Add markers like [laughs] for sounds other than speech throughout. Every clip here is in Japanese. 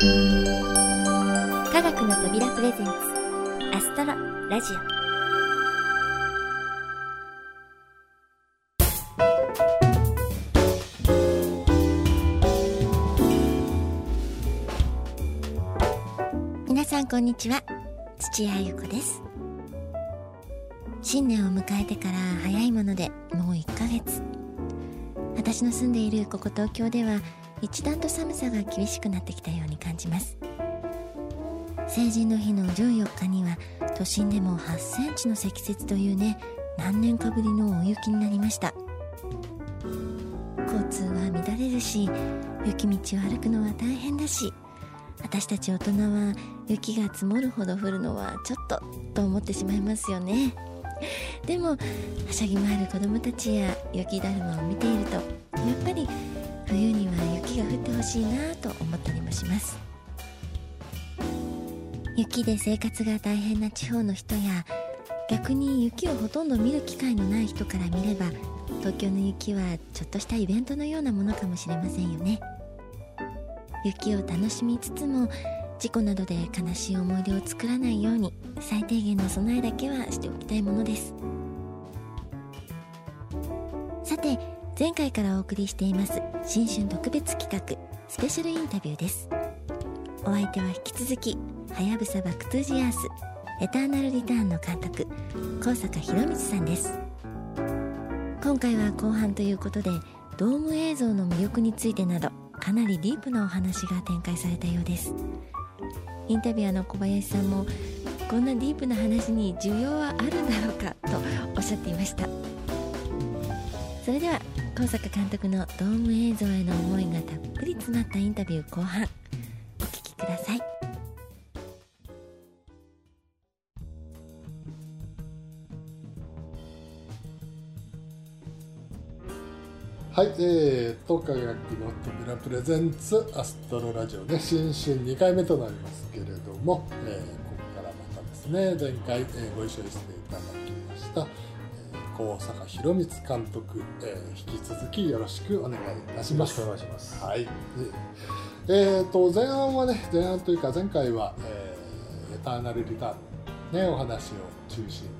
科学の扉プレゼンツアストロラジオ。皆さんこんにちは。土屋ゆ子です。新年を迎えてから早いものでもう1ヶ月。私の住んでいるここ東京では一段と寒さが厳しくなってきたように感じます。成人の日の14日には都心でも8センチの積雪というね何年かぶりの大雪になりました。交通は乱れるし雪道を歩くのは大変だし私たち大人は雪が積もるほど降るのはちょっとと思ってしまいますよね。でもはしゃぎ回る子供たちや雪だるまを見ているとやっぱり冬には雪が降ってほしいなと思ったりもします。雪で生活が大変な地方の人や逆に雪をほとんど見る機会のない人から見れば東京の雪はちょっとしたイベントのようなものかもしれませんよね。雪を楽しみつつも事故などで悲しい思い出を作らないように最低限の備えだけはしておきたいものです。さて前回からお送りしています新春特別企画スペシャルインタビューです。お相手は引き続き「はやぶさバックトゥージアースエターナルリターン」の監督高坂博光さんです。今回は後半ということでドーム映像の魅力についてなどかなりディープなお話が展開されたようです。インタビュアーの小林さんもこんなディープな話に需要はあるんだろうかとおっしゃっていました。それでは高坂監督のドーム映像への思いがたっぷり詰まったインタビュー後半お聞きください。はい、えー、東科学の扉プレゼンツアストロラジオで新春2回目となりますけれども、えー、ここからまたですね前回、えー、ご一緒していただきました、高坂博光監督、えー、引き続きよろしくお願いいたします。よろしくお願いします。はい。えー、と前半はね前半というか前回は、えー、エターナルリターンのねお話を中心に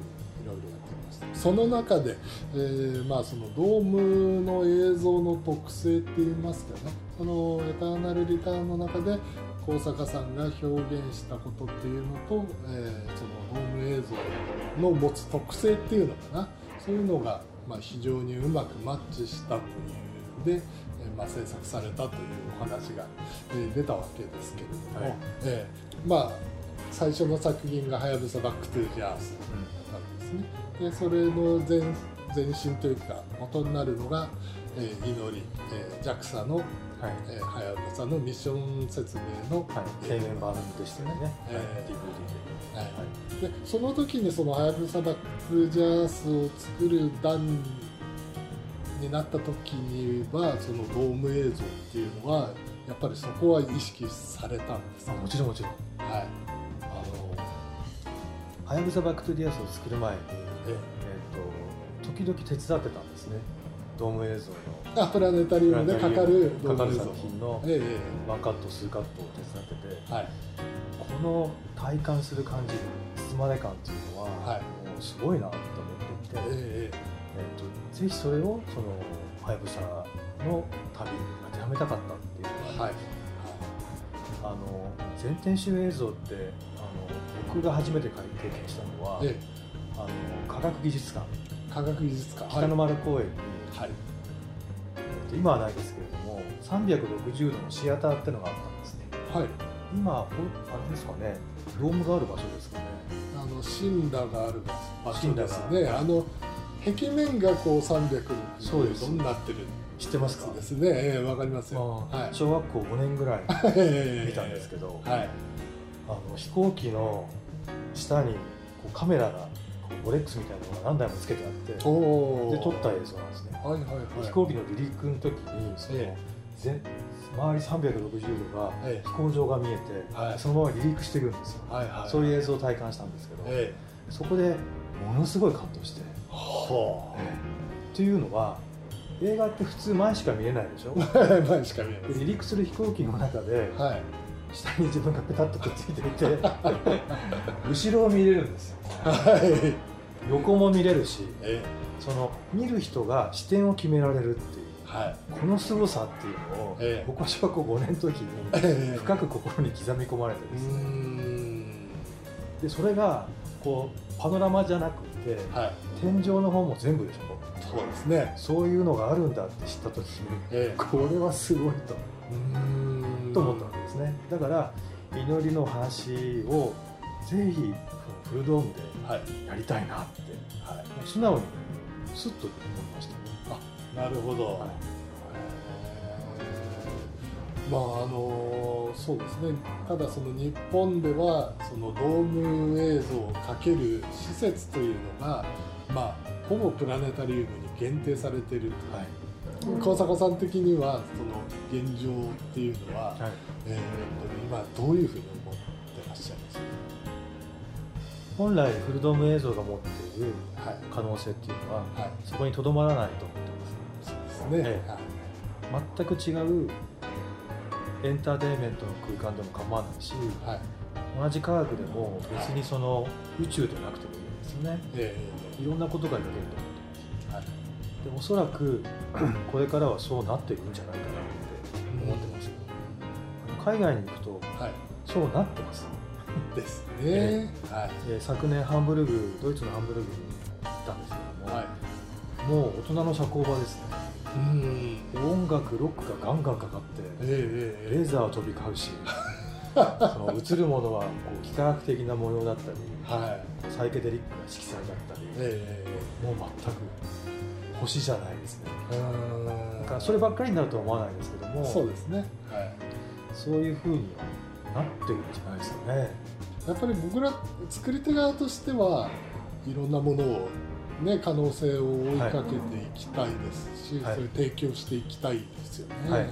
いろいろやってみました。その中で、えー、まあそのドームの映像の特性って言いますかね。そのエターナルリターンの中で高坂さんが表現したことっていうのと、えー、そのドーム映像の持つ特性っていうのかな。そういうのがまあ非常にうまくマッチしたというで。まあ、制作されたというお話が、えー、出たわけですけれども、はい、えー、まあ最初の作品が「はやぶさバック・トゥ・ジャース」だったんですね。でそれの前前身というか元になるのが「えー、祈り」えー、JAXA のはい。ぶさのミッション説明の、はい、底面版でしたよね、えー、DVD で,、はい、でその時にそのはやぶさバック・ジャースを作る段になった時にはそのドーム映像っていうのはやっぱりそこは意識されたんです、ね、もちろんもちろん。はい。あのはやぶさバックトゥディアスを作る前に、ええ。ーと、時々手伝ってたんですね。ドーム映像のあプラネタリウムでかかるかかる作品のワンカット数カットを手伝ってて、はい、この体感する感じ包まれ感っていうのは、はい、もうすごいなと思っていて、えーえーと、ぜひそれをそのはやぶさの旅に当てはめたかったっていうのが、はい、あの全天集映像ってあの僕が初めて経験したのは、ええ、あの科学技術館。科学技術館。北の丸公園に、はい、えー、と今はないですけれども360度のシアターっていうのがあったんですね、はい、今あれですかね。ドームがある場所ですかね。あのシンダがある場所ですね。あの壁面がこう360度になってる。知ってますか？ですね、えー、わかりますよ、はい、小学校5年ぐらい [laughs] 見たんですけど、はい、あの飛行機の下にこうカメラがオレックスみたいなのが何台もつけてあってで撮った映像なんですね、はいはいはい、飛行機の離陸の時にその、え。ー、周り360度が飛行場が見えて、はい、そのまま離陸してるんですよ、はいはい、そういう映像を体感したんですけど、えー、そこでものすごい感動して。はあ、っていうのは映画って普通前しか見えないでしょ？[laughs] 前しか見えない離陸する飛行機の中で、はい、下に自分がペタッとくっついていて [laughs] 後ろを見れるんですよ、はい、横も見れるし、えその見る人が視点を決められるっていう、はい、この凄さっていうのを、え僕は小学校5年の時に深く心に刻み込まれてですね、でそれがこうパノラマじゃなくて、はい、天井の方も全部でしょ。そうですね。そういうのがあるんだって知った時に、えこれはすごいとと思ったわけですね。だから祈りの話をぜひフルドームでやりたいなって、はい、素直にスッと思いましたね。あなるほど、はい、まああのそうですね。ただその日本ではそのドーム映像をかける施設というのがまあほぼプラネタリウムに限定されていると、はい、川坂さん。的にはその現状ってい。うのは、はい、えー、今どういうふうに思ってらっしゃいますか本来フルドーム映像が持っている可能性っていうのは、はい、そこにとどまらないと思ってます、そうですね、はい、全く違うエンターテインメントの空間でも構わないし、はい、同じ科学でも別にその宇宙でなくてもいいんですよね、えー、いろんなことが描けると思でおそらく [clears throat] これからはそうなっていくんじゃないかなって思ってます、うん、海外に行くと、はい、そうなってます。ですね、はい、昨年ハンブルグドイツのハンブルグに行ったんですけども、はい、もう大人の社交場ですね。うん。音楽ロックがガンガンかかって、えー、レーザー飛び交うし [laughs] その映るものはこう幾何学的な模様だったり、はい、サイケデリックな色彩だったり、えー、もう全く星じゃないですねだからそればっかりになるとは思わないですけどもそうですね、はい、そういうふうにはなってるんじゃないですかね。やっぱり僕ら作り手側としてはいろんなものをね、可能性を追いかけていきたいですし、はい、それ提供していきたいですよね。はい、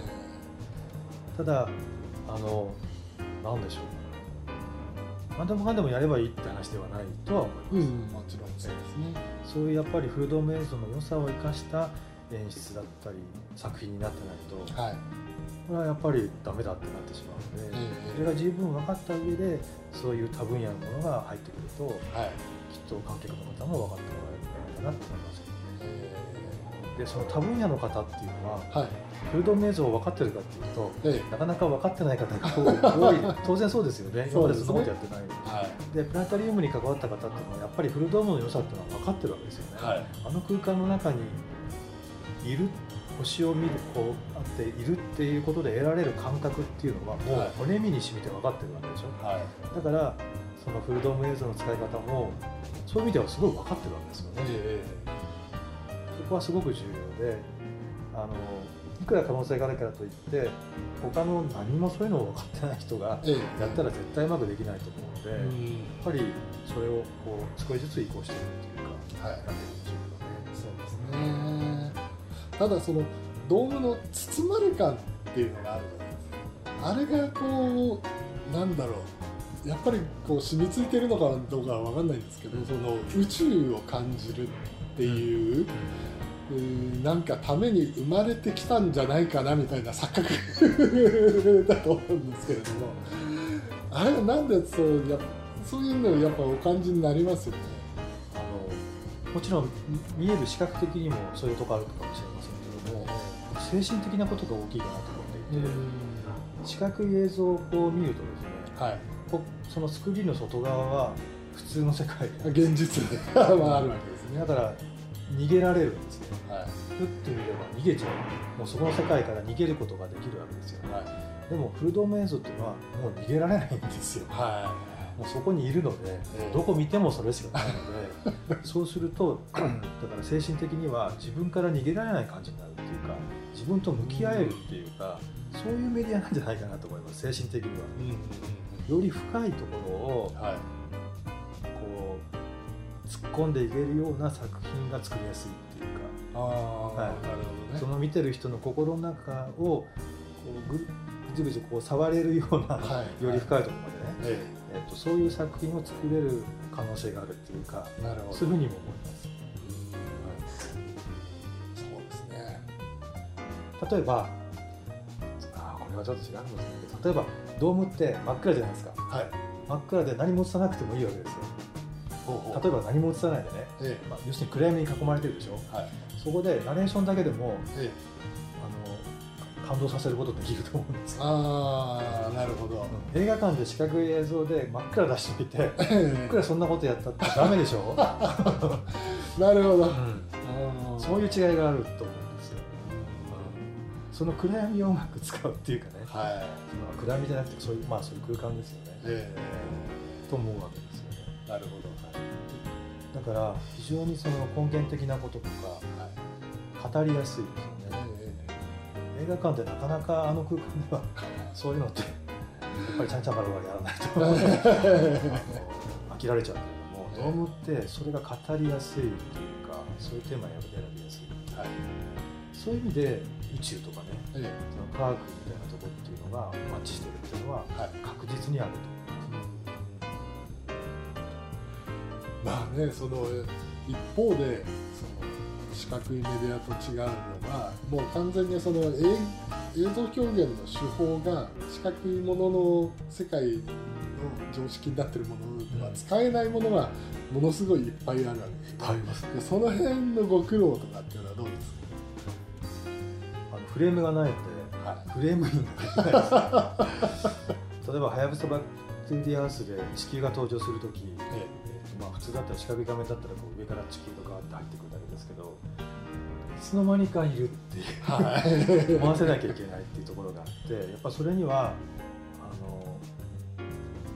ただあのなんでしょう何でもかんでもやればいいって話ではないとは思います、うん、もちろんそうですね。そういうやっぱりフルドーム映像の良さを生かした演出だったり作品になってないと、はい、これはやっぱりダメだってなってしまうので、えー、それが十分分かった上でそういう多分野のものが入ってくると、はい、きっと観客の方も分かってもらえるんじゃないかなと思います。でその多分野の方っていうのは、はい、フードメイズを分かってるかっていうと、ええ、なかなか分かってない方が多い。[laughs] 当然そうですよね。今までずっとやってない、はい、でプラネタリウムに関わった方っていうのはやっぱりフルドームの良さっていうのは分かってるわけですよね、はい、あの空間の中にいる星を見るこうあっているっていうことで得られる感覚っていうのはもう骨身に染みて分かってるわけでしょ、はい、だからそのフルドーム映像の使い方もそういう意味ではすごい分かってるわけですよね、えこはすごく重要であのいくら可能性があるからといって他の何もそういうのを分かってない人がやったら絶対うまくできないと思うので、ええ、やっぱりそれをこう少しずつ移行していくっていうか、はい、やっていくそうですね。ただそのドームの包まれ感っていうのがあるじゃないですか。あれがこうなんだろう。やっぱりこう染みついてるのかどうかは分かんないんですけど、その宇宙を感じるっていう、うんうんなんかために生まれてきたんじゃないかなみたいな錯覚 [laughs] だと思うんですけれども。あれはなんでそうやそういうのをやっぱお感じになりますよね？あのもちろん見える視覚的にもそういうとこあるかもしれませんけども精神的なことが大きいかなと思っていて視覚映像をこう見るとですね、はい、そのスクリーンの外側は普通の世界現実が [laughs] あるわけですね。だから逃げられるんですね、はい、ふってみれば逃げちゃう。もうそこの世界から逃げることができるわけですよ、はい、でもフルドーム映像っていうのはもう逃げられないんですよ、はい、もうそこにいるので、えー、どこ見てもそれしかないので。そうすると [clears throat] だから精神的には自分から逃げられない感じになるっていうか自分と向き合えるっていうかそういうメディアなんじゃないかなと思います精神的には、うん、より深いところを、はい突っ込んでいけるような作品が作りやすいっていうか。あ、はい。なるほどね、その見てる人の心の中をこうぐぐじぐじこう触れるような、はい、より深いところまでね、えー、とそういう作品を作れる可能性があるっていうかなるほど。そういうふうにも思います。そうですね。例えばあこれはちょっと違うんですけど例えばドームって真っ暗じゃないですか、はい、真っ暗で何も映さなくてもいいわけですよ例えば何も映さないでね、ええ。まあ、要するに暗闇に囲まれてるでしょ、はい、そこでナレーションだけでも、ええ、あの感動させることできると思うんですああなるほど、映画館で四角い映像で真っ暗出しておいて、いくらそんなことやったってダメでしょ？[laughs] なるほど、うん、そういう違いがあると思うんですよ、うん、その暗闇をうまく使うっていうかね、はい、その暗闇じゃなくてそういう,、まあ、そういう空間ですよね、えー、と思うわけですよね。なるほどだから非常にその根源的なこととか、語りやすいですよね、映画館でなかなかあの空間ではそういうのってやっぱりちゃんちゃんまるまるやらないと。[laughs] 飽きられちゃうけれども、ドームってそれが語りやすいというかそういうテーマを選びやすい、はい、そういう意味で宇宙とかね、ええ、その科学みたいなところっていうのがマッチしてるっていうのは確実にあるとまあねその一方でその四角いメディアと違うのがもう完全にその映像表現の手法が四角いものの世界の常識になってるものでは使えないものがものすごいいっぱいあるわけ。です、ありますでその辺のご苦労とかっていうのはどうですか？あのフレームがないので、はい、フレームになない。例えば「はやぶさバクテリアース」で地球が登場する時、ええまあ、普通だったら四角い画面だったらこう上から地球がガーッて入ってくるだけですけどいつの間にかいるっていう、はい、思わせなきゃいけないっていうところがあってやっぱそれにはあの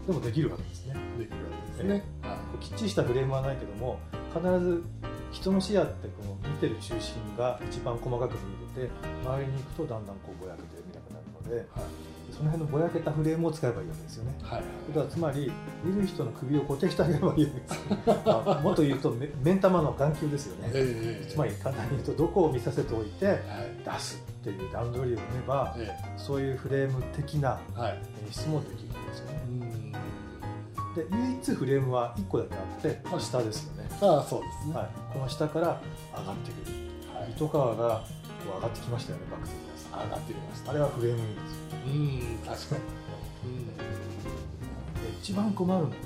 でもできるわけですね。できるわけですね。はい、きっちりしたフレームはないけども必ず人の視野ってこの見てる中心が一番細かく見えてて周りに行くとだんだんこうぼやけて見なくなるので、はい、その辺のぼやけたフレームを使えばいいわけですよね。はい、だからつまり見る人の首を固定してあげればいいわけです [laughs] もっと言うと目ん玉の眼球ですよね、えー、つまり簡単に言うとどこを見させておいて出すっていう段取りを踏めば、えー、そういうフレーム的な演出もできるんですよね。で唯一フレームは1個だけあって、まあ、下ですよね。あそうですね、はい、この下から上がってくる、はい、糸川がこう上がってきましたよねバクテリア上がってきました。あれはフレームいいですよ。うん確かに、うん、で一番困るのが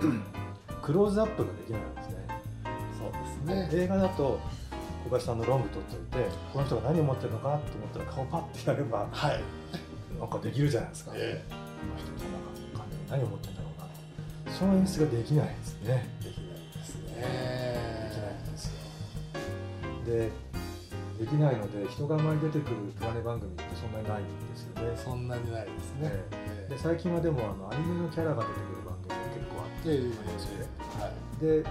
[clears throat] クローズアップができないんですね。そうですね。映画だと小林さんのロング撮っておいてこの人が何を持ってるのかと思ったら顔パッてやれば、はい、なんかできるじゃないですか、えー、この人なんか何を持ってるんだろうなその演出ができないですね。できないですね。できないんですよ。でできないので人があまり出てくるプラネ番組ってそんなにないんですよね。そんなにないですね、えー、で最近はでもあのアニメのキャラが出てくる番組が結構あって、えー、はい、で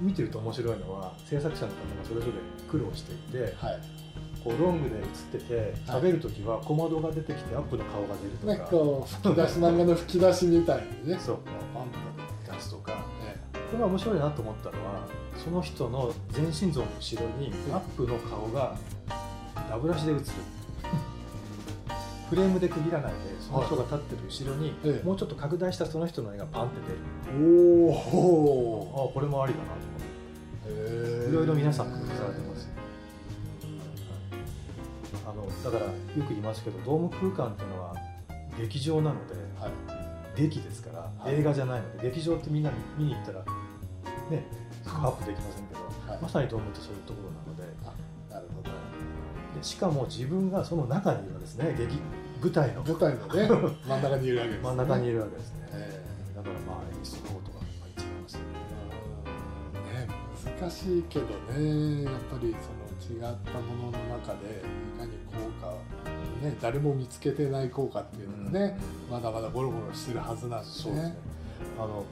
見てると面白いのは制作者の方がそれぞれ苦労していて、はい、こうロングで映ってて食べる時は小窓が出てきてアップの顔が出るとか、ね、こう吹き出し漫画の吹き出しみたいにね。そう。パンと出すとか、ね、これは面白いなと思ったのはその人の全身像の後ろにアップの顔がダブラシで映る。[laughs] フレームで区切らないでその人が立ってる後ろに、もうちょっと拡大したその人の絵がパンって出る。おおあこれもありだなと思って。いろいろ皆さん工夫されてます。あのだからよく言いますけどドーム空間っていうのは劇場なので、はい、劇ですから、はい、映画じゃないので劇場ってみんな見に行ったらねアップできませんけど、はい、まさにドームってそういうところなので。なるほど。でしかも自分がその中にいるわけですね劇舞台の。舞台のね [laughs] 真ん中にいるわけです、ね、真ん中にいるわけですね、えー、だからまあ演出の方とか違いますね。ね難しいけどねやっぱりその違ったものの中でいかに効果ね誰も見つけてない効果っていうのがね、うん、まだまだゴロゴロしてるはずなんですね。そうですね。あの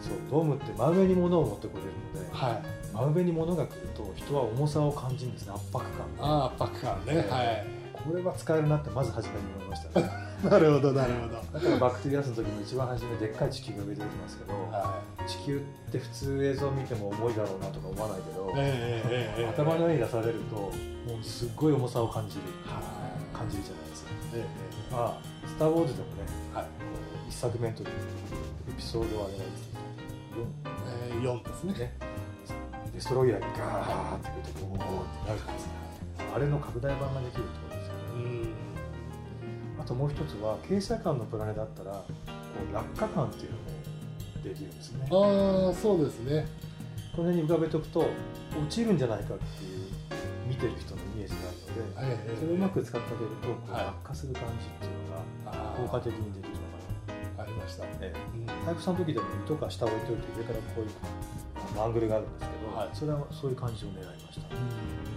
そうドームって真上に物を持ってこれるので、はい、真上に物が来ると人は重さを感じるんですね。圧迫感あ圧迫感ね、はい、これは使えるなってまず初めに思いましたね。[laughs] なるほどなるほど。だからバクテリアスの時も一番初めでっかい地球が上出てきますけど、はい、地球って普通映像見ても重いだろうなとか思わないけど、えーえー、頭の上に出されるともうすっごい重さを感じる、はい、感じるじゃないですか、えー、まあ「スター・ウォーズ」でもね、はい、一作目の時にエピソードはあれなんですえー、4ですね。ね。デストロイヤーにガーってくるとボーってなるじゃないですか。あれの拡大版ができるってことですよね。あともう一つは傾斜感のプラネだったらこう落下感っていうのもできるんですね。ああそうですね。この辺に浮かべておくと落ちるんじゃないかっていう見てる人のイメージがあるので、それをうまく使ってあげるとこう落下する感じっていうのが効果的にできるのかなありました、ええ。タイプさんの時でも糸が下置いておいて上からこういうアングルがあるんですけど、はい、それはそういう感じを狙いました、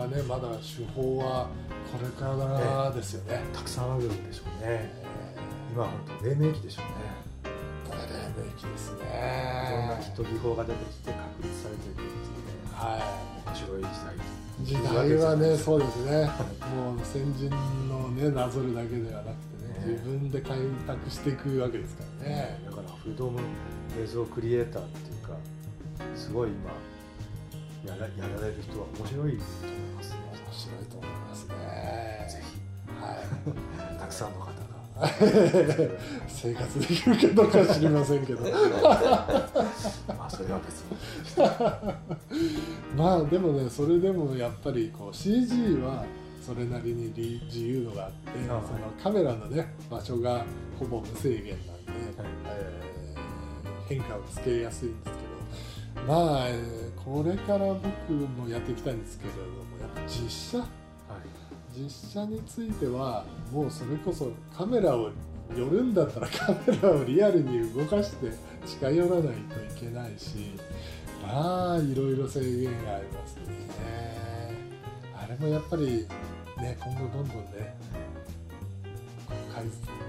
はねまだ手法はこれからですよね、えたくさんあるんでしょうね、えー、今本当黎明期でしょうね。これ黎明期ですね。いろんなきっと技法が出てきて確立されていくはい。面白い時代。時代はねそうですね。もう先人のねなぞるだけではなくてね、ね、自分で開拓していくわけですからね、だからフードム映像クリエイターっていうかすごい今やらやられる人は面白いと思いますね。面白いと思いますね。ぜひ。はい。[laughs] たくさんの方。が [laughs] 生活できるかどうか知りませんけど。まあそれは別に。[laughs] まあでもねそれでもやっぱりこう CG はそれなりに自由度があって、そのカメラのね場所がほぼ無制限なんで、はい、えー、変化をつけやすいんですけど。まあこれから僕もやっていきたいんですけれどもやっぱ実写実写についてはもうそれこそカメラを寄るんだったらカメラをリアルに動かして近寄らないといけないしまあいろいろ制限がありますね。あれもやっぱりね今後どんどんね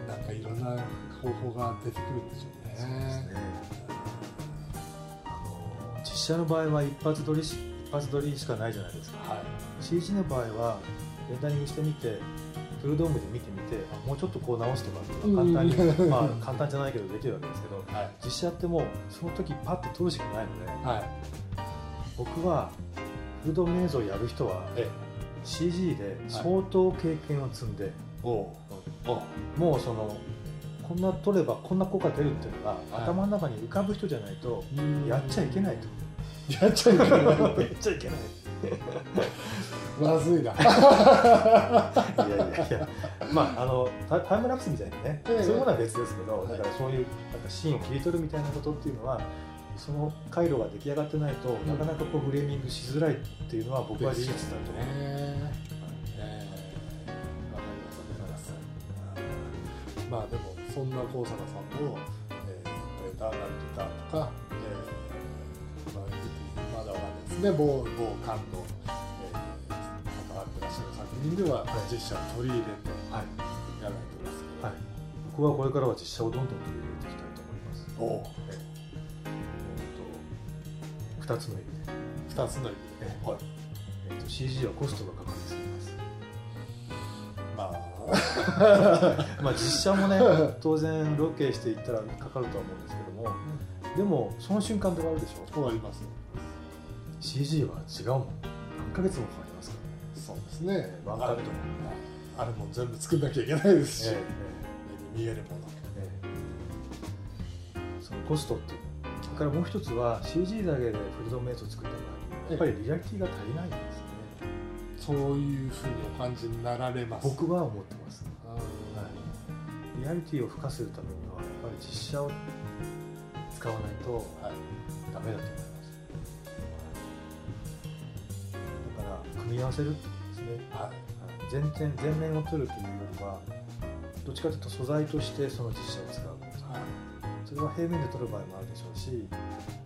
なんかいろんな方法が出てくるんでしょうね。そうですね。あの実写の場合は一発撮り一発撮りしかないじゃないですか、はい、CG の場合はレンダリングしてみてフルドームで見てみてあもうちょっとこう直すとか簡単に、うん、まあ簡単じゃないけどできるわけですけど、はい、実写やってもその時パッて撮るしかないので、はい、僕はフルドーム映像をやる人は CG で相当経験を積んで、はい、もうそのこんな撮ればこんな効果出るっていうのが、頭の中に浮かぶ人じゃないとやっちゃいけないと。やっちゃいけない。[laughs] やっちゃいけない。まずいな。いやいやいや、まああのタイムラプスみたいなね、えー、そういうものは別ですけど、だからそういうなんかシーンを切り取るみたいなことっていうのは。その回路が出来上がってないと、うん、なかなかこうフレーミングしづらいっていうのは僕は事実だと思う。まあでもそんな高坂さんも、えー、エターナルギターとか、えーまあ、まだわかんないですね。某某感動品では実写を取り入れてやられてますけど、はい、僕はこれからは実写をどんどん取り入れていきたいと思います。おえー、と2つの意味で2つの意味で、えーはい。えーと、CG はコストがかかりすぎますまあ。[laughs] まあ実写もね [laughs] 当然ロケしていったらかかるとは思うんですけども、でもその瞬間で終わるでしょ？終わります。CG は違うもん。何ヶ月もかですねワンカットあるもん全部作んなきゃいけないですし、ええ、見えるもの、ええ、そのコストっていう。それからもう一つは CG だけでフルドメイトを作った場合やっぱりリアリティが足りないんですね、そういうふうにお感じになられます。僕は思ってます、はい、リアリティを付加するためにはやっぱり実写を使わないと、はい、ダメだと思います。だから組み合わせるね、はい、全然全面を取るというよりはどっちかというと素材としてその実写を使うはい、それは平面で撮る場合もあるでしょうし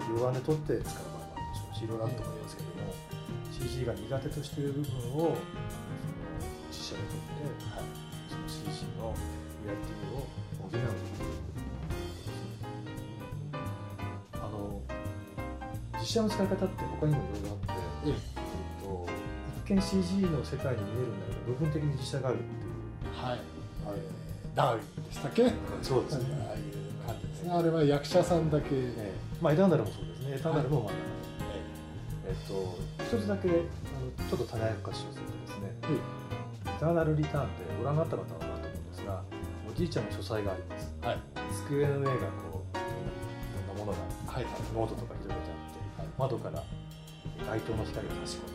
両眼で撮って使う場合もあるでしょうしいろいろあると思いますけども、CG が苦手としている部分を実写で撮って、はい、その CG のリアリティを補う。あの実写の使い方って他にもいろいろあって、ええ見 CG の世界に見えるんだけど部分的に実写があるっていう。はい、えー、ダーウィンでしたっけ？そうですね。ああいう感じですね。あれは役者さんだけ、えー、まあエターナルもそうですね。エターナルも真ん中に、えー、えっと一つだけあのちょっと種明かしをするとですね、エターナルリターンってご覧になった方はなと思うんですがおじいちゃんの書斎があります、はい、机の上がこういろんなものが、はい、ノートとか広げてあって、はい、窓から街灯の光が差し込んでます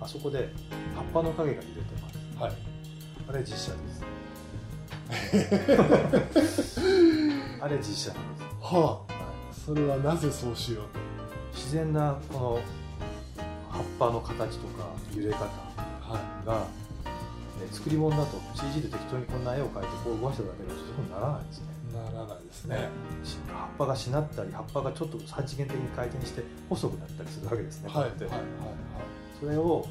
あそこで葉っぱの影が揺れてます、はい、あれ実写です。[laughs] あれ実写なんです。はあ、それはなぜそうしようと。自然なこの葉っぱの形とか揺れ方が、はい、ね、作り物だと CG で適当にこんな絵を描いてこう動かしただけではそうにならないですね。ならないですね。葉っぱがしなったり葉っぱがちょっと3次元的に回転して細くなったりするわけですね。はい。はい。はい、はい、それを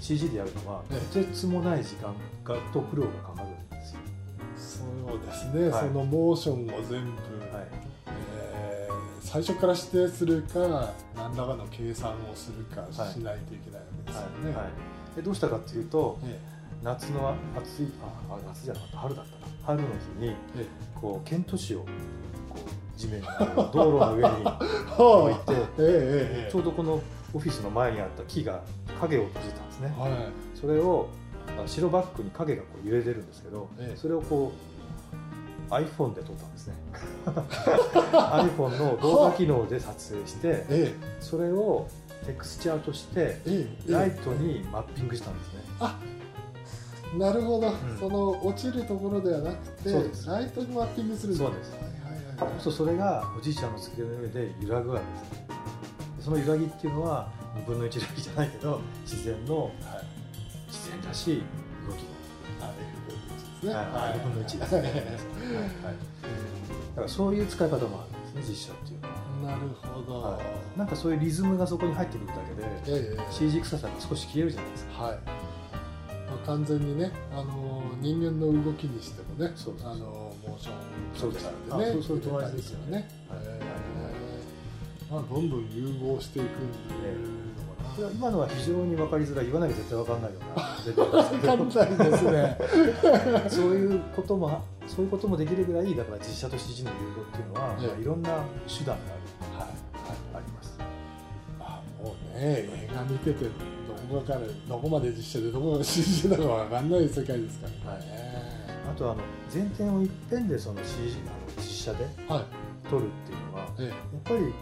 CG でやるのはとてつもない時間がと苦労がかかるんですよ。そうですね、はい、そのモーションを全部、はい。えー、最初から指定するか何らかの計算をするかしないといけないわけですよね、はい。でどうしたかっていうと、ええ。夏の暑いああ夏じゃなかった。春だったな春の日にこうケント紙をこう地面の道路の上に [laughs] 置いてちょうどこのオフィスの前にあった木が影を閉じたんですね、はい、それを白バックに影がこう揺れてるんですけど、ええ、それをこう iPhone で撮ったんですね。[laughs] iPhone の動画機能で撮影して、え、それをテクスチャーとしてライトにマッピングしたんですね、あなるほど、うん、その落ちるところではなくてライトにマッピングするそうです、はいはいはい、そそれがおじいちゃんの机の上で揺らぐわけです。ねその揺らぎっていうのは2分の1揺らぎじゃないけど自然の、はい、自然らしい動きあですね、はい、2分の1ですね、はいはい、だからそういう使い方もあるんですね実写っていうのは。なるほど、はい、なんかそういうリズムがそこに入ってくるだけで、ええ、CG 臭さが少し消えるじゃないですか、はい。完全にねあの人間の動きにしてもねあのモーションキャプチャーでねそういう友達ですよね、まあ、どんどん融合していくんで、ね、今のは非常に分かりづらい言わないと絶対分かんないような [laughs] そういうこともそういうこともできるぐらいだから実写と CG の融合っていうのは、ええ、いろんな手段がある、はい。はい、あります。あもうね映画見てて分かるどこまで実写でどこまで CG だか分かんない世界ですからね、はい、あとあの前提をいっぺんでその CG あの実写で撮るっていうのは、はい、やっぱり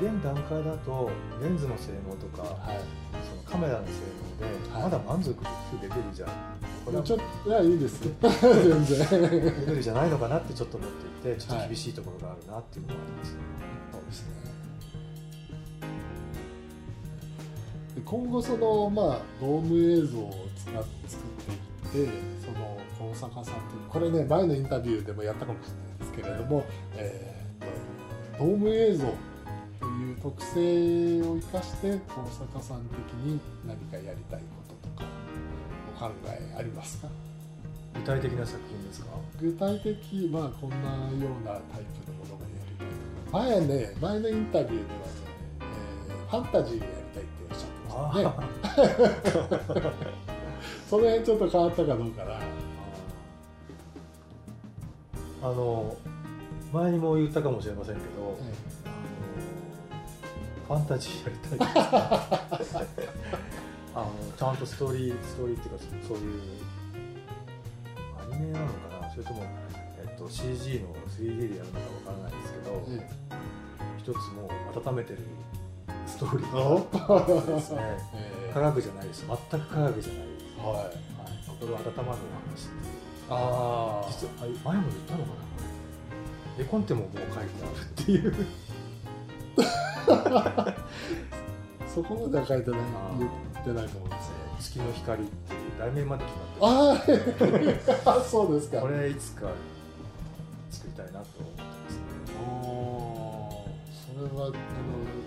現段階だとレンズの性能とか、はい、そのカメラの性能でまだ満足できるじゃん、これはちょっといやいいです [laughs] 全然。レベルじゃないのかなってちょっと思っていてちょっと厳しいところがあるなっていうのがあります、そうですね。今後そのまあドーム映像を使って作っていってその大坂さんというこれね前のインタビューでもやったかもしれないですけれども、えー、ドーム映像という特性を生かして大坂さん的に何かやりたいこととかお考えありますか？具体的な作品ですか？具体的まあこんなようなタイプのものがやりたい前ね前のインタビューではね、えー、ファンタジーをね。[laughs] その辺ちょっと変わったかどうかな。あの前にも言ったかもしれませんけど、ファンタジーやりたい [laughs] あのちゃんとストーリーストーリーっていうかそういうアニメなのかな？それとも、えっと、CG の 3D でやるのかわからないですけど、ええ、一つもう温めてるストーリーですね、えー、科学じゃないです。全く科学じゃないです、はい。はい、心温まるお話ああ実は前も言ったのかな絵コンテももう書いてあるっていう [laughs] そこまでは書いてない言ってないと思うんですね月の光っていう題名まで決まってあ [laughs] あそうですか。これいつか作りたいなと思ってますね。それはあの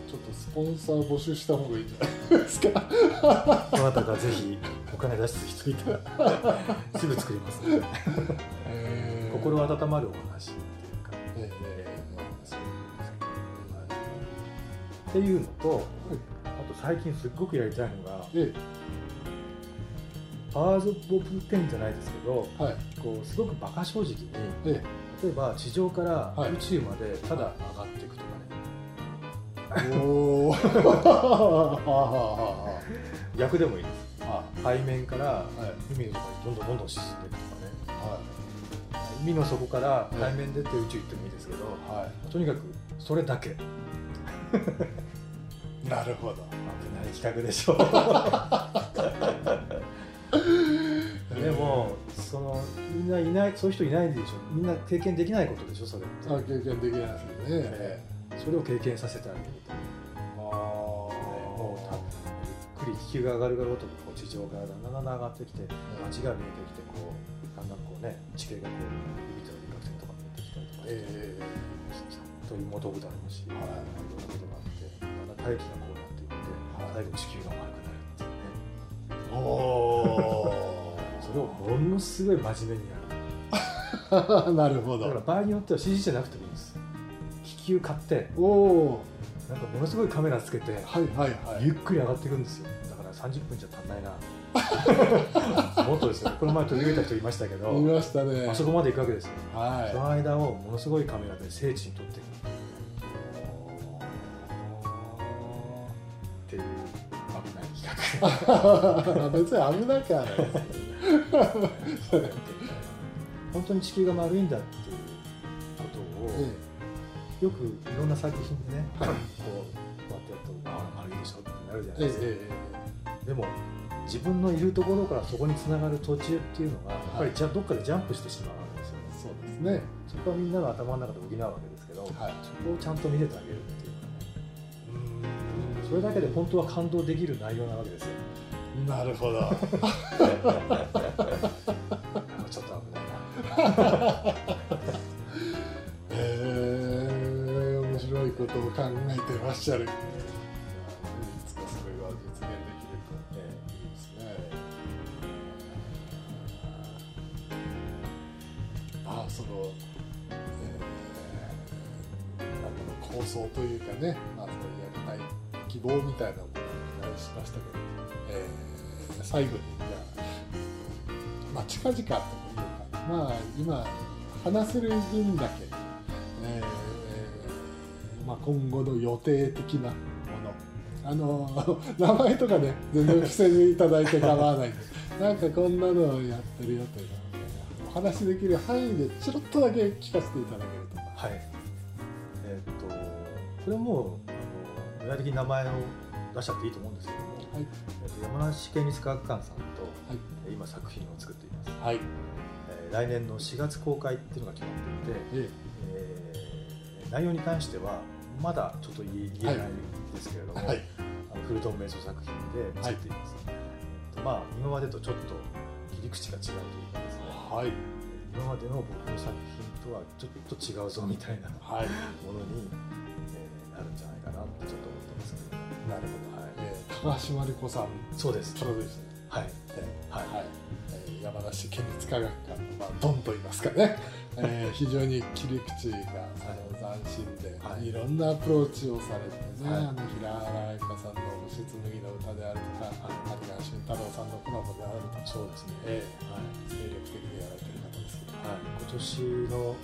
ちょっとスポンサー募集した方がいいんじゃないですか。どなたかぜひお金出す人いたら [laughs] すぐ作ります、ね、えー、心温まるお話っていうのと、はい、あと最近すっごくやりたいのが、えー、パワーズ・オブ・テンじゃないですけど、はい、こうすごく馬鹿正直に、えー、例えば地上から宇宙までただ上がっていくとかね、お [laughs] [laughs] 逆でもいいです、は海面から海のとにどんどんどんどん沈んでいくとかね、はい、海の底から海面出て宇宙行ってもいいですけど、はい、とにかくそれだけ [laughs] なるほど。危ない企画でしょ [laughs] でもそのみんないないそういう人いないでしょみんな経験できないことでしょそれって。あ経験できないですよね、えー、それを経験させてあげると。あ、ね、もうゆっくり気球が上がるがごとにこう地上からだんだんだんだん上がってきて街が見えてきてこうだんだんこうね地形がこう指との輪郭線とか見えてきたりとか。して、えー、と妹豚もし、はい、いろんなことがあってだんだん大気がこうなっていって、最後地球が丸くなるっていうね。おおそれをものすごい真面目にやる。[laughs] なるほど。だから場合によっては CG じゃなくてもいいんです。気球買っておおなんかものすごいカメラつけて、はいはいはい、ゆっくり上がっていくんですよ。だから30分じゃ足んないな [laughs] もっとですよ。この前取り入れた人いましたけどいましたね。あそこまで行くわけですよ、はい、その間をものすごいカメラで聖地に撮っていく。っていう危ない企画。[laughs] 別に危なきゃないです本当に地球が丸いんだっていうことを、よくいろんな作品でね、こうこうやってやると「ああ丸いでしょ」ってなるじゃないですか、でも自分のいるところからそこにつながる途中っていうのがやっぱりじゃどっかでジャンプしてしまうんですよね、そうですね。そこはみんなの頭の中で補うわけですけど、はい、そこをちゃんと見せてあげるっていうのがねそれだけで本当は感動できる内容なわけですよ。なるほど。ちょっと危ないなえー、面白いことを考えてらっしゃる想というかね、まあ、そのやりたい希望みたいなものをお願いしましたけど、えー最後にじゃあ、まあ、近々というか、まあ、今話せる分だけ、えーまあ、今後の予定的なものあの [laughs] 名前とかね全然伏せていただいて構わないんで [laughs] なんかこんなのをやってるよというお話できる範囲でチロッとだけ聞かせていただけると。はい、れもあの具体的に名前を出しちゃっていいと思うんですけども、はい、山梨県立科学館さんと、はい、今作品を作っています、はい。えー、来年の4月公開っていうのが決まっていて、えー、内容に関してはまだちょっと言えないんですけれども、はい、あのフルトン瞑想作品で作っています、はい、まあ今までとちょっと切り口が違うというかですね、はい、今までの僕の作品とはちょっと違うぞみたいなものに、えー、なるんじゃないかなってちょっと思ってますけど、なるほど、はい。えー、高橋真理子さんそうですプロデュースはい、えー、はい、はいえー、山梨県立科学館の、まあ、ドンと言いますかね、えー、非常に切り口があの斬新で、はい、いろんなアプローチをされてね、はい、あの平原愛香さんの「星紬の歌」であるとか、はい、谷川俊太郎さんのコラボであるとかそうですね、えーはい、精力的にやられてる方ですけど、はい、今年の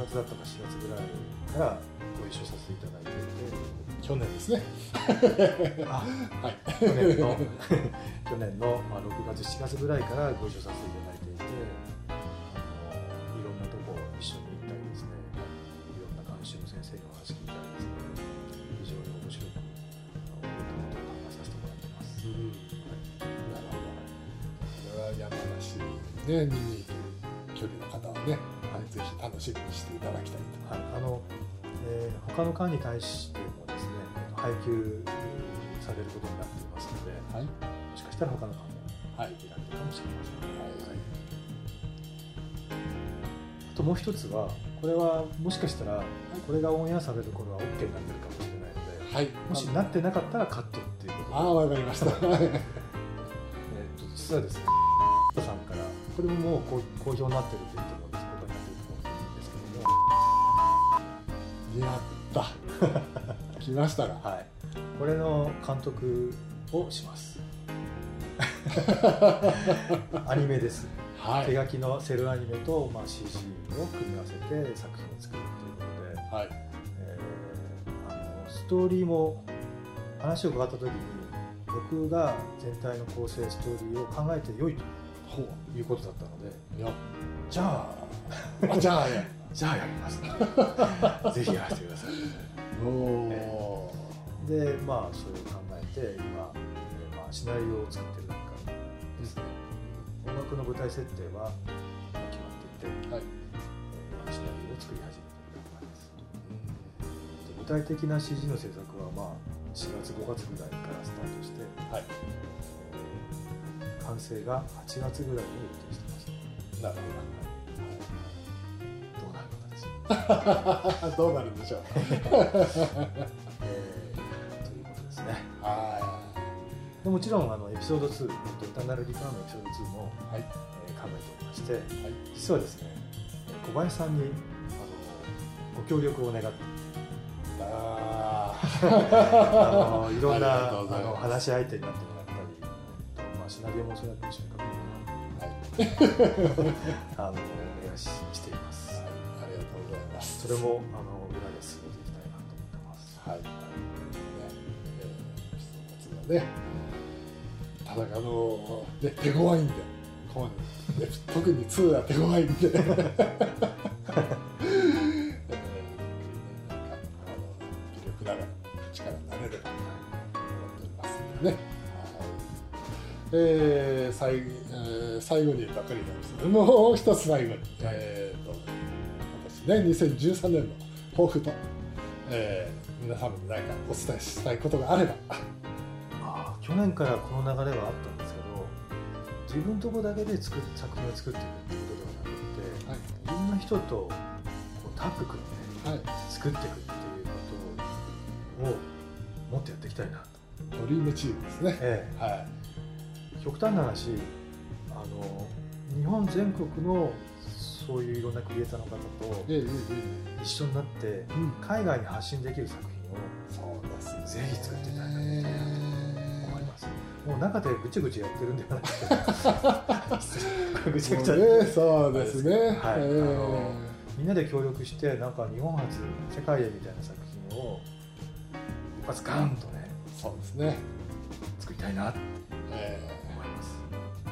月だったか4月ぐらいから [laughs] [laughs] ご一緒させていただいていて去年ですね。あ、はい、去年の。去年の、まあ、6月7月ぐらいからご一緒させていただいていてあのいろんなとこ一緒に行ったりですねいろんな監修の先生にお話聞いたりですね非常に面白くいろんなことを考えさせてもらってます、うん。はい、なるほどこれは山梨ね見にぜひ楽しみにしていただきたいと、はい、あのえー、他の館に対してもですね配給されることになっていますので、はい、もしかしたら他の館も配給られるかもしれません、はい、あともう一つはこれはもしかしたらこれがオンエアされる頃は OK になってるかもしれないので、はい、もしなってなかったらカットっていうことああわかりました。[laughs] えっと実はですねさんからこれももう好評になってるというやった。[laughs] 来ましたがはい。これの監督をします。[laughs] アニメです、はい、手書きのセルアニメと、まあ、CG を組み合わせて作品を作るということで、はい。えー、あのストーリーも話を伺った時に僕が全体の構成ストーリーを考えてよいということだったので。いやじゃあ。じゃあ [laughs] じゃあやります。[laughs] ぜひやらせてください。お、えー、でまあそれを考えてて今、えー、まあ、シナリオを作ってる段階ですね。音楽の舞台設定は決まっていて、はい。えー、シナリオを作り始めている段階です、うん、具体的な CG の制作はまあ4月5月ぐらいからスタートして、はい。えー、完成が8月ぐらいに予定してます。なるほど [laughs] どうなるんでしょう、えー、ということですね。はい。でもちろんあのエピソード2「エターナルリカーのエピソード2も、はい。えー、考えておりまして、はい、実はですね小林さんにあのご協力を願って。ああのいろんなあの話し相手になってもらったり、まあ、シナリオもそうやって一緒に書くような、はい、あのお願いししています。それもあの裏で進めていきたいなと思ってます。はい。ね、えー、ね、ただあのね手強いんで、こうね特に2は手強いんで。えー、なんかあの微力ながら力になれると思っておりますのでね。えー、最えー、最後にばかりなんです。けどもう一つ最後に、えーとね、2013年の抱負と、えー、皆様に何かお伝えしたいことがあれば。あ去年からこの流れはあったんですけど自分のとこだけで作っ作品を作っていくっていうことではなくて、はい、いろんな人とこうタッグ組んで、はい、作っていくっていうことをもっとやっていきたいなと。ドリームチームですね、ええ。はい、極端な話あの日本全国のそういういろんなクリエイターの方と一緒になって海外に発信できる作品をそうですぜひ作っていただきたいなと思います。もう中でぐちぐちやってるんではなくて [laughs] ぐちゃぐちゃ、ね、そうですね、はい、あのみんなで協力してなんか日本初世界へみたいな作品を一発ガンとねそうですね。作りたいなって思います、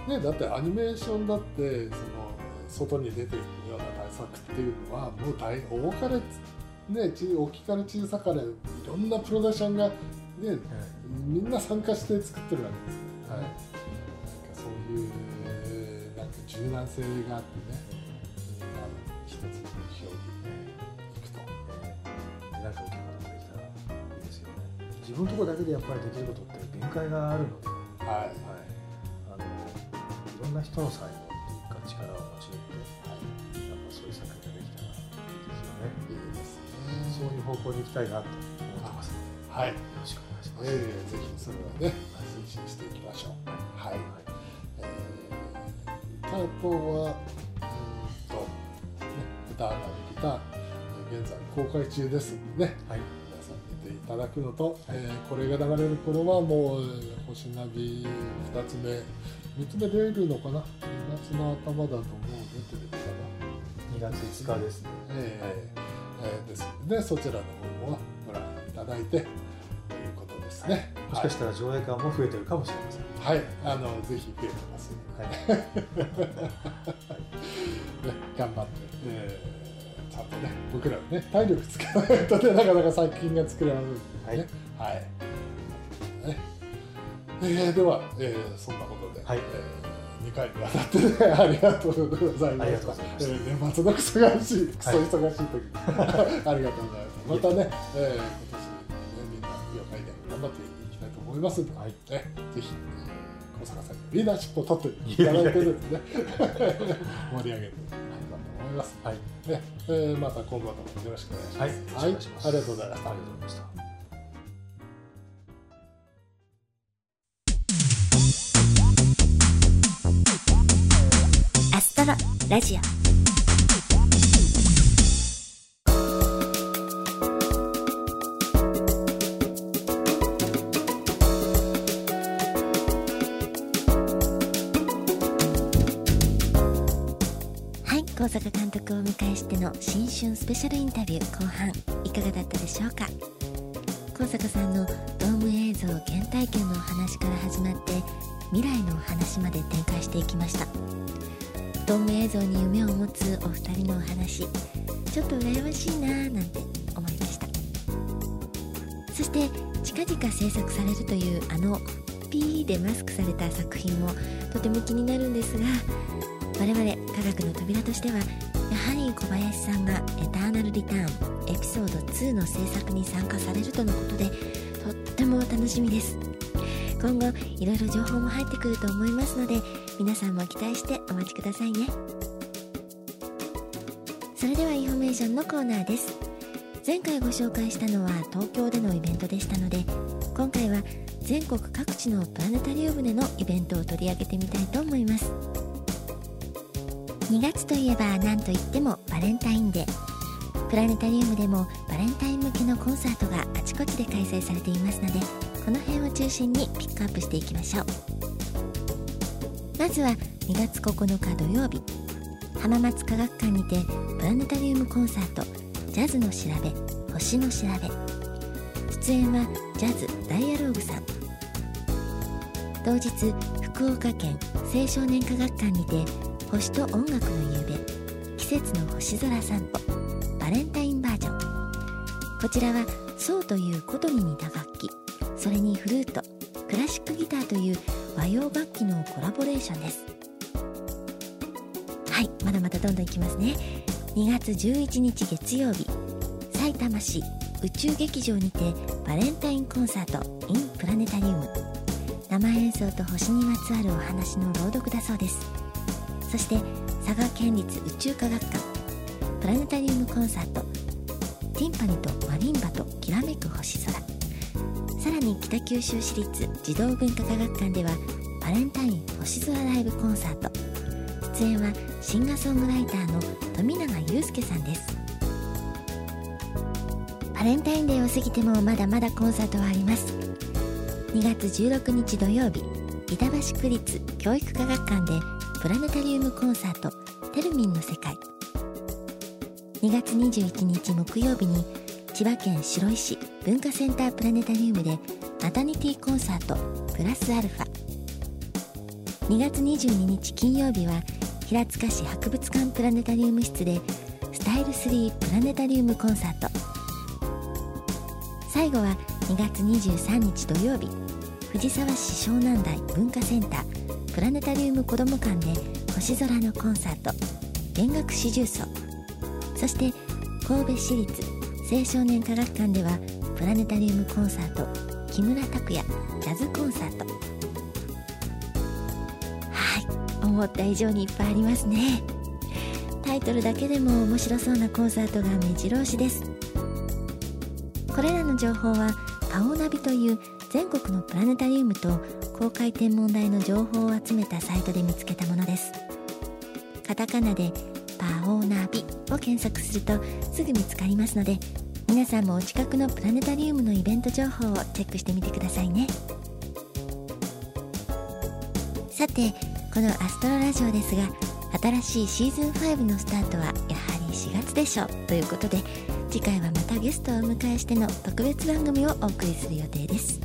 ね、だってアニメーションだってその外に出ていくような対策っていうのはもう大大かれね大きかれ小さかれいろんなプロダクションがね、はい、みんな参加して作ってるわけですよ、はい、なんかそういうなんか柔軟性があってね、一つの目標にいくと、えー、なんか大きいことができたらいいですよね。自分のところだけでやっぱりできることって限界があるので、はい。はい、あのいろんな人の才能力を交えて、はい、方向に行きたいなと思ってますはい。よろしくお願いします。えー、ぜひそれはね、推進していきましょう。はい。はい、えー、あとは、うんと、ね、歌ができた、現在公開中ですのでね、はい、皆さん見ていただくのと、はい、えー、これが流れる頃はもう星ナビ2つ目3つ目出るのかな？2月の頭だともう出てるかな？2月5日ですねえー、でそちらの方はご覧いただいてということですね、はい、もしかしたら上映館も増えてるかもしれません。はい。あのぜひ増えてますはい、[laughs] ね、頑張って、えー、ちゃんとね僕らね体力つけないとねなかなか作品が作れないんでね。はい、はい。ね。えー、では、えー、そんなことで、はい。えー、2回にわたって、ね、ありがとうございました。えー、年末の忙しい、クソ忙しい時、はい、ありがとうございます。またね、えー、今年、ね、みんな業界で頑張っていきたいと思いますので、はい、えぜひ、えー、小坂さんにリーダーシップを取っていただいてですね、[laughs] 盛り上げていきたいと思います。はいねえー、また今後ともよろしくお願いします。はい、はい、ありがとうございました。ありがとうございました。ラジオ。高坂監督をお迎えしての新春スペシャルインタビュー後半いかがだったでしょうか？高坂さんのドーム映像原体験のお話から始まって未来のお話まで展開していきました。ドーム映像に夢を持つお二人のお話。ちょっと羨ましいなぁなんて思いました。そして近々制作されるというあの P でマスクされた作品もとても気になるんですが我々科学の扉としてはやはり小林さんが「エターナル・リターン」エピソード2の制作に参加されるとのことでとっても楽しみです。今後いろいろ情報も入ってくると思いますので皆さんも期待してお待ちくださいね。それではインフォメーションのコーナーです。前回ご紹介したのは東京でのイベントでしたので今回は全国各地のプラネタリウムでのイベントを取り上げてみたいと思います。2月といえば何といってもバレンタインデー。プラネタリウムでもバレンタイン向けのコンサートがあちこちで開催されていますのでこの辺を中心にピックアップしていきましょう。まずは2月9日土曜日浜松科学館にてプラネタリウムコンサート「ジャズの調べ星の調べ」出演はジャズダイアローグさん。当日福岡県青少年科学館にて星と音楽の夕べ季節の星空散歩バレンタインバージョン。こちらはソウという琴に似た楽器。それにフルートクラシックギターという和洋楽器のコラボレーションです。はいまだまだどんどんいきますね。2月11日月曜日さいたま市宇宙劇場にてバレンタインコンサート in プラネタリウム。生演奏と星にまつわるお話の朗読だそうです。そして佐賀県立宇宙科学館プラネタリウムコンサート。ティンパニとマリンバときらめく星空。さらに北九州市立児童文化科学館ではバレンタイン星空ライブコンサート。出演はシンガーソングライターの富永祐介さんです。バレンタインデーを過ぎてもまだまだコンサートはあります。2月16日土曜日板橋区立教育科学館でプラネタリウムコンサートテルミンの世界。2月21日木曜日に千葉県白井市文化センタープラネタリウムでマタニティコンサートプラスアルファ2月22日金曜日は平塚市博物館プラネタリウム室でスタイル3プラネタリウムコンサート最後は2月23日土曜日藤沢市湘南台文化センタープラネタリウム子ども館で星空のコンサート弦楽四重奏そして神戸市立青少年科学館ではプラネタリウムコンサート木村拓哉ジャズコンサート。はい思った以上にいっぱいありますね。タイトルだけでも面白そうなコンサートが目白押しです。これらの情報はパオナビという全国のプラネタリウムと公開天文台の情報を集めたサイトで見つけたものです。カタカナでパオナビを検索するとすぐ見つかりますので皆さんもお近くのプラネタリウムのイベント情報をチェックしてみてくださいね。さてこのアストロラジオですが新しいシーズン5のスタートはやはり4月でしょう。ということで次回はまたゲストをお迎えしての特別番組をお送りする予定です。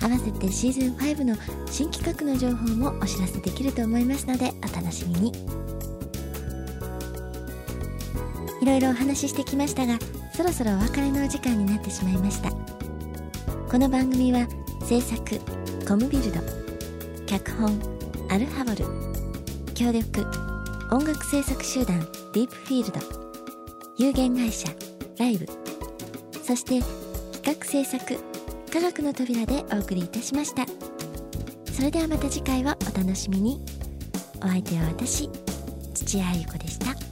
合わせてシーズン5の新企画の情報もお知らせできると思いますのでお楽しみに。いろいろお話ししてきましたがそろそろお別れのお時間になってしまいました。この番組は制作コムビルド脚本アルハボル協力音楽制作集団ディープフィールド有限会社ライブそして企画制作科学の扉でお送りいたしました。それではまた次回をお楽しみに。お相手は私土屋ゆ子でした。